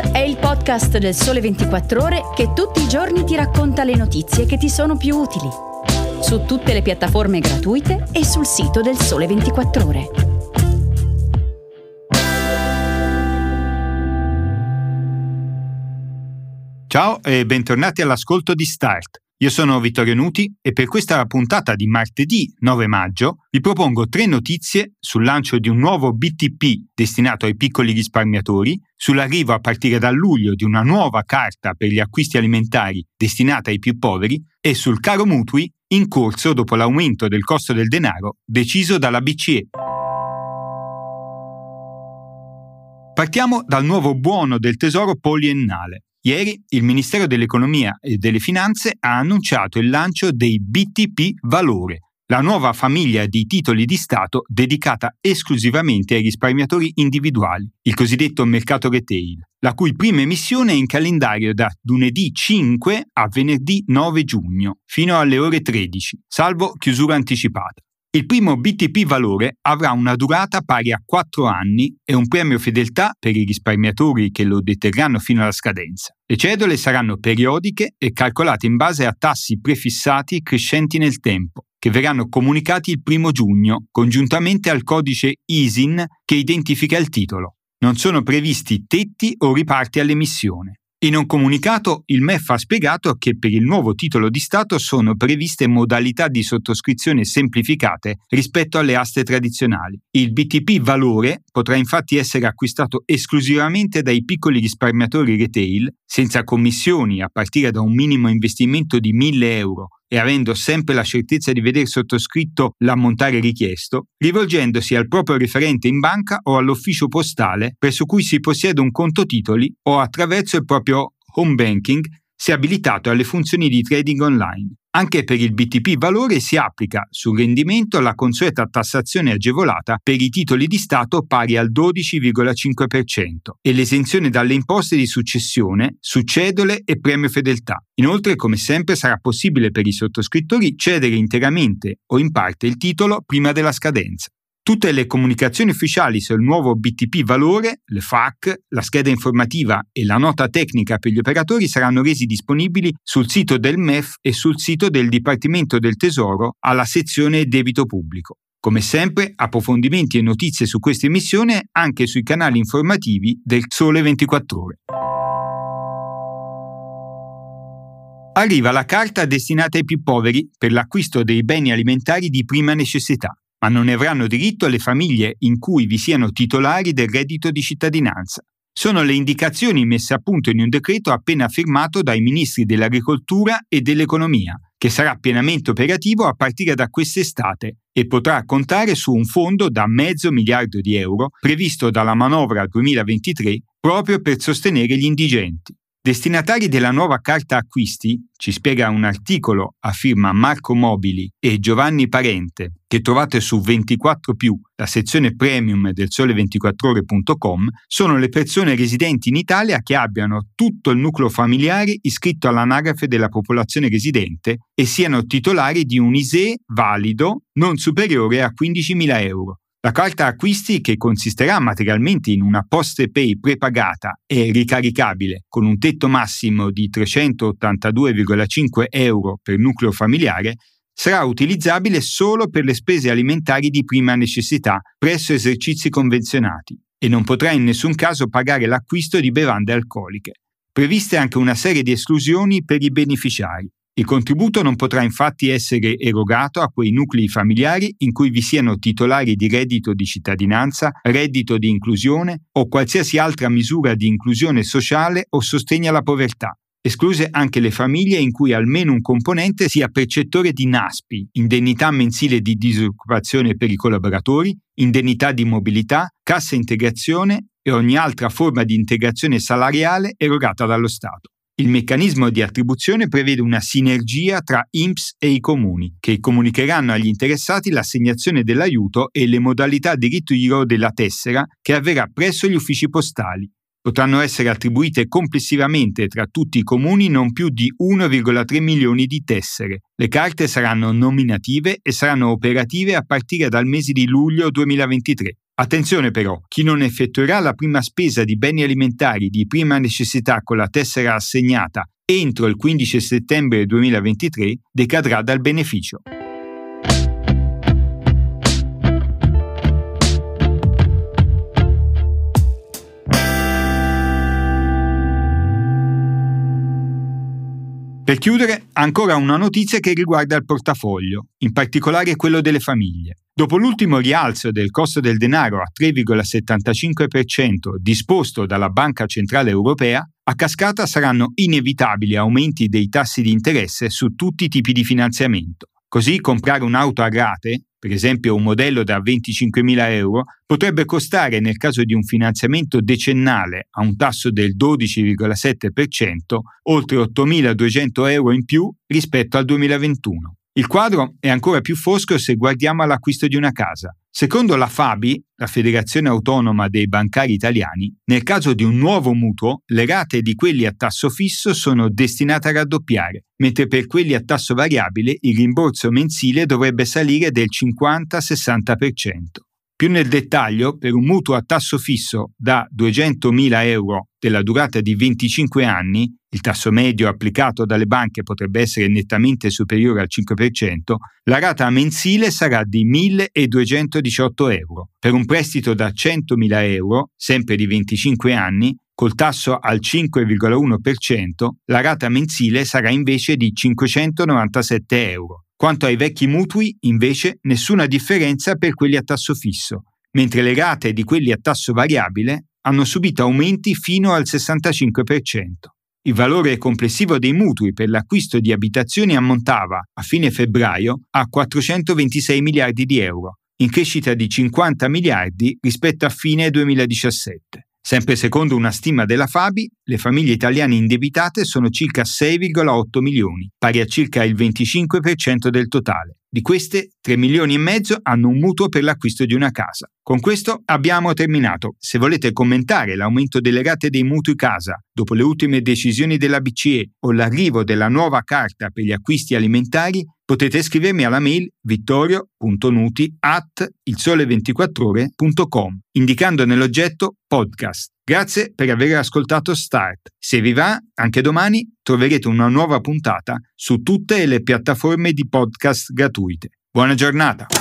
È il podcast del Sole 24 Ore che tutti i giorni ti racconta le notizie che ti sono più utili. Su tutte le piattaforme gratuite e sul sito del Sole 24 Ore. Ciao e bentornati all'ascolto di Start io sono Vittorio Nuti e per questa puntata di martedì 9 maggio vi propongo tre notizie sul lancio di un nuovo BTP destinato ai piccoli risparmiatori, sull'arrivo a partire da luglio di una nuova carta per gli acquisti alimentari destinata ai più poveri e sul caro mutui in corso dopo l'aumento del costo del denaro deciso dalla BCE. Partiamo dal nuovo buono del tesoro poliennale. Ieri il Ministero dell'Economia e delle Finanze ha annunciato il lancio dei BTP Valore, la nuova famiglia di titoli di Stato dedicata esclusivamente ai risparmiatori individuali, il cosiddetto mercato retail, la cui prima emissione è in calendario da lunedì 5 a venerdì 9 giugno, fino alle ore 13, salvo chiusura anticipata. Il primo BTP valore avrà una durata pari a 4 anni e un premio fedeltà per i risparmiatori che lo deterranno fino alla scadenza. Le cedole saranno periodiche e calcolate in base a tassi prefissati crescenti nel tempo, che verranno comunicati il primo giugno, congiuntamente al codice ISIN che identifica il titolo. Non sono previsti tetti o riparti all'emissione. In un comunicato il MEF ha spiegato che per il nuovo titolo di Stato sono previste modalità di sottoscrizione semplificate rispetto alle aste tradizionali. Il BTP valore potrà infatti essere acquistato esclusivamente dai piccoli risparmiatori retail, senza commissioni a partire da un minimo investimento di 1000 euro e avendo sempre la certezza di vedere sottoscritto l'ammontare richiesto, rivolgendosi al proprio referente in banca o all'ufficio postale presso cui si possiede un conto titoli o attraverso il proprio home banking se abilitato alle funzioni di trading online. Anche per il BTP valore si applica sul rendimento la consueta tassazione agevolata per i titoli di Stato pari al 12,5% e l'esenzione dalle imposte di successione su cedole e premio fedeltà. Inoltre, come sempre, sarà possibile per i sottoscrittori cedere interamente o in parte il titolo prima della scadenza. Tutte le comunicazioni ufficiali sul nuovo BTP valore, le FAC, la scheda informativa e la nota tecnica per gli operatori saranno resi disponibili sul sito del MEF e sul sito del Dipartimento del Tesoro alla sezione debito pubblico. Come sempre, approfondimenti e notizie su questa emissione anche sui canali informativi del Sole 24 Ore. Arriva la carta destinata ai più poveri per l'acquisto dei beni alimentari di prima necessità ma non ne avranno diritto le famiglie in cui vi siano titolari del reddito di cittadinanza. Sono le indicazioni messe a punto in un decreto appena firmato dai ministri dell'Agricoltura e dell'Economia, che sarà pienamente operativo a partire da quest'estate e potrà contare su un fondo da mezzo miliardo di euro previsto dalla manovra 2023 proprio per sostenere gli indigenti. Destinatari della nuova carta acquisti, ci spiega un articolo a firma Marco Mobili e Giovanni Parente, che trovate su 24 la sezione premium del sole24ore.com, sono le persone residenti in Italia che abbiano tutto il nucleo familiare iscritto all'anagrafe della popolazione residente e siano titolari di un ISE valido non superiore a 15.000 euro la carta acquisti, che consisterà materialmente in una poste pay prepagata e ricaricabile con un tetto massimo di 382,5 euro per nucleo familiare, sarà utilizzabile solo per le spese alimentari di prima necessità presso esercizi convenzionati e non potrà in nessun caso pagare l'acquisto di bevande alcoliche. Previste anche una serie di esclusioni per i beneficiari. Il contributo non potrà infatti essere erogato a quei nuclei familiari in cui vi siano titolari di reddito di cittadinanza, reddito di inclusione o qualsiasi altra misura di inclusione sociale o sostegno alla povertà, escluse anche le famiglie in cui almeno un componente sia percettore di NASPI, indennità mensile di disoccupazione per i collaboratori, indennità di mobilità, cassa integrazione e ogni altra forma di integrazione salariale erogata dallo Stato. Il meccanismo di attribuzione prevede una sinergia tra INPS e i comuni, che comunicheranno agli interessati l'assegnazione dell'aiuto e le modalità di ritiro della tessera che avverrà presso gli uffici postali. Potranno essere attribuite complessivamente tra tutti i comuni non più di 1,3 milioni di tessere. Le carte saranno nominative e saranno operative a partire dal mese di luglio 2023. Attenzione però, chi non effettuerà la prima spesa di beni alimentari di prima necessità con la tessera assegnata entro il 15 settembre 2023 decadrà dal beneficio. Per chiudere, ancora una notizia che riguarda il portafoglio, in particolare quello delle famiglie. Dopo l'ultimo rialzo del costo del denaro a 3,75% disposto dalla Banca Centrale Europea, a cascata saranno inevitabili aumenti dei tassi di interesse su tutti i tipi di finanziamento. Così comprare un'auto a rate, per esempio un modello da 25.000 euro, potrebbe costare nel caso di un finanziamento decennale a un tasso del 12,7% oltre 8.200 euro in più rispetto al 2021. Il quadro è ancora più fosco se guardiamo all'acquisto di una casa. Secondo la Fabi, la Federazione Autonoma dei Bancari Italiani, nel caso di un nuovo mutuo, le rate di quelli a tasso fisso sono destinate a raddoppiare, mentre per quelli a tasso variabile il rimborso mensile dovrebbe salire del 50-60%. Più nel dettaglio, per un mutuo a tasso fisso da 200.000 euro della durata di 25 anni, il tasso medio applicato dalle banche potrebbe essere nettamente superiore al 5%, la rata mensile sarà di 1.218 euro. Per un prestito da 100.000 euro, sempre di 25 anni, col tasso al 5,1%, la rata mensile sarà invece di 597 euro. Quanto ai vecchi mutui, invece, nessuna differenza per quelli a tasso fisso, mentre le rate di quelli a tasso variabile hanno subito aumenti fino al 65%. Il valore complessivo dei mutui per l'acquisto di abitazioni ammontava, a fine febbraio, a 426 miliardi di euro, in crescita di 50 miliardi rispetto a fine 2017. Sempre secondo una stima della Fabi, le famiglie italiane indebitate sono circa 6,8 milioni, pari a circa il 25% del totale. Di queste, 3 milioni e mezzo hanno un mutuo per l'acquisto di una casa. Con questo abbiamo terminato. Se volete commentare l'aumento delle rate dei mutui casa dopo le ultime decisioni della BCE o l'arrivo della nuova carta per gli acquisti alimentari, potete scrivermi alla mail vittorio.nuti at ilsole24ore.com indicando nell'oggetto podcast. Grazie per aver ascoltato Start. Se vi va, anche domani troverete una nuova puntata su tutte le piattaforme di podcast gratuite. Buona giornata!